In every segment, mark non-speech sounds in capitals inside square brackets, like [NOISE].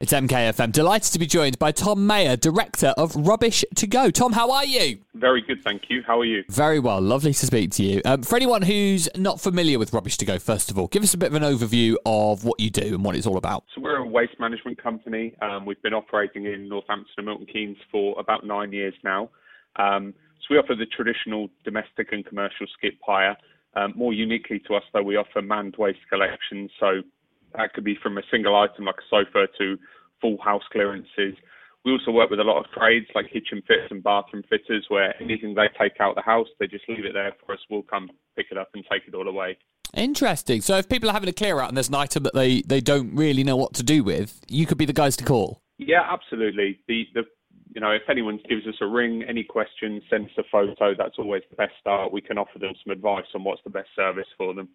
It's MKFM. Delighted to be joined by Tom Maher, Director of Rubbish2Go. Tom, how are you? Very good, thank you. How are you? Very well. Lovely to speak to you. Um, for anyone who's not familiar with Rubbish2Go, first of all, give us a bit of an overview of what you do and what it's all about. So, we're a waste management company. Um, we've been operating in Northampton and Milton Keynes for about nine years now. Um, so, we offer the traditional domestic and commercial skip hire. Um, more uniquely to us, though, we offer manned waste collection. So, that could be from a single item like a sofa to full house clearances. We also work with a lot of trades like kitchen fitters and bathroom fitters where anything they take out the house, they just leave it there for us. We'll come pick it up and take it all away. Interesting. So if people are having a clear out and there's an item that they, they don't really know what to do with, you could be the guys to call. Yeah, absolutely. The the you know, if anyone gives us a ring, any questions, send us a photo. That's always the best start. We can offer them some advice on what's the best service for them.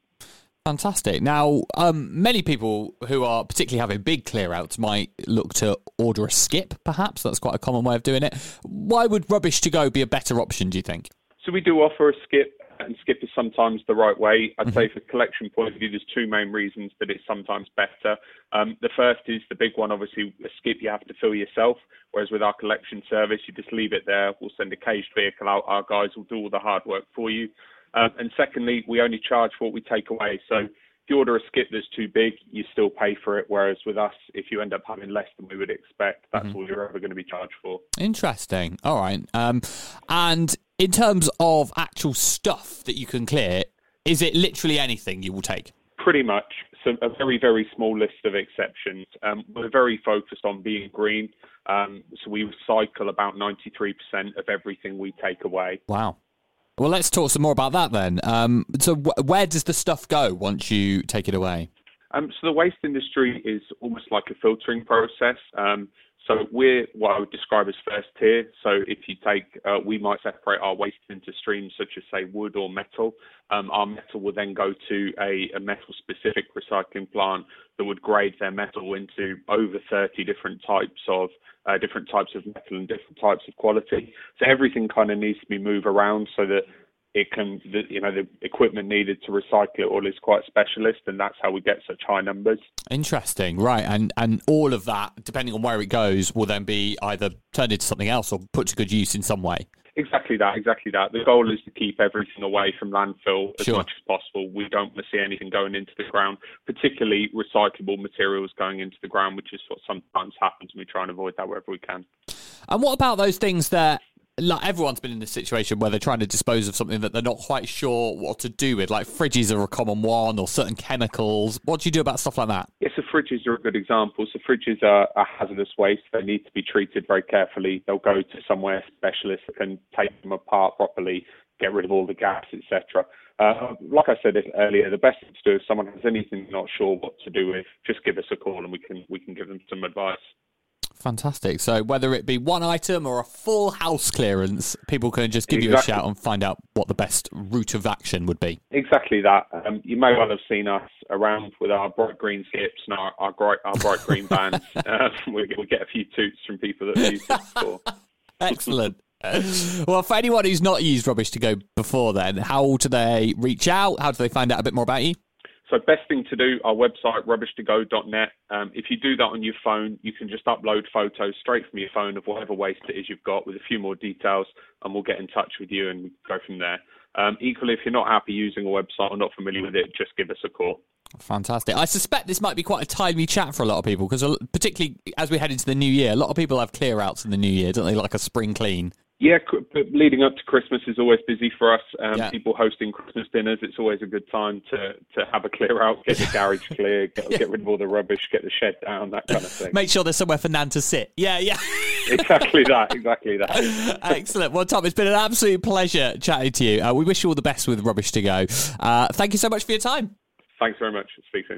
Fantastic. Now, um, many people who are particularly having big clear outs might look to order a skip, perhaps. That's quite a common way of doing it. Why would Rubbish2Go be a better option, do you think? So, we do offer a skip, and skip is sometimes the right way. I'd mm-hmm. say, for collection point of view, there's two main reasons that it's sometimes better. Um, the first is the big one, obviously, a skip you have to fill yourself, whereas with our collection service, you just leave it there. We'll send a caged vehicle out. Our guys will do all the hard work for you. Um, and secondly, we only charge for what we take away. So if you order a skip that's too big, you still pay for it. Whereas with us, if you end up having less than we would expect, that's mm-hmm. all you're ever going to be charged for. Interesting. All right. Um, and in terms of actual stuff that you can clear, is it literally anything you will take? Pretty much. So a very, very small list of exceptions. Um, we're very focused on being green. Um, so we recycle about 93% of everything we take away. Wow. Well, let's talk some more about that then. Um, so, where does the stuff go once you take it away? Um, so, the waste industry is almost like a filtering process. Um, so, we're what I would describe as first tier. So, if you take, uh, we might separate our waste into streams such as, say, wood or metal. Um, our metal will then go to a, a metal specific recycling plant that would grade their metal into over 30 different types of uh, different types of metal and different types of quality. So everything kind of needs to be moved around so that it can, the, you know, the equipment needed to recycle it all is quite specialist, and that's how we get such high numbers. Interesting, right? And and all of that, depending on where it goes, will then be either turned into something else or put to good use in some way. Exactly that, exactly that. The goal is to keep everything away from landfill as sure. much as possible. We don't want to see anything going into the ground, particularly recyclable materials going into the ground, which is what sometimes happens, and we try and avoid that wherever we can. And what about those things that like everyone's been in this situation where they're trying to dispose of something that they're not quite sure what to do with. Like fridges are a common one, or certain chemicals. What do you do about stuff like that? Yes, so fridges are a good example. So fridges are, are hazardous waste. They need to be treated very carefully. They'll go to somewhere specialist that can take them apart properly, get rid of all the gaps, etc. Uh, like I said earlier, the best thing to do if someone has anything not sure what to do with, just give us a call and we can we can give them some advice. Fantastic. So whether it be one item or a full house clearance, people can just give exactly. you a shout and find out what the best route of action would be. Exactly that. Um, you may well have seen us around with our bright green skips and our, our bright our bright green bands. [LAUGHS] Uh, we, we, get a few toots from people that have used it before. [LAUGHS] Excellent. well, for anyone who's not used Rubbish2Go before, then how do they reach out? How do they find out a bit more about you? So best thing to do, our website, rubbishtogo.net. Um, if you do that on your phone, you can just upload photos straight from your phone of whatever waste it is you've got with a few more details, and we'll get in touch with you and go from there. Um, equally, if you're not happy using a website or not familiar with it, just give us a call. Fantastic. I suspect this might be quite a timely chat for a lot of people because, particularly as we head into the new year, a lot of people have clear outs in the new year, don't they? Like a spring clean. Yeah, leading up to Christmas is always busy for us. Um, yeah. People hosting Christmas dinners, it's always a good time to, to have a clear out, get the garage clear, [LAUGHS] get, yeah. get, rid of all the rubbish, get the shed down, that kind of thing. Make sure there's somewhere for Nan to sit. Yeah, yeah. [LAUGHS] exactly that, exactly that. [LAUGHS] Excellent. Well, Tom, it's been an absolute pleasure chatting to you. Uh, we wish you all the best with Rubbish2Go. Uh, thank you so much for your time. Thanks very much. Speak soon.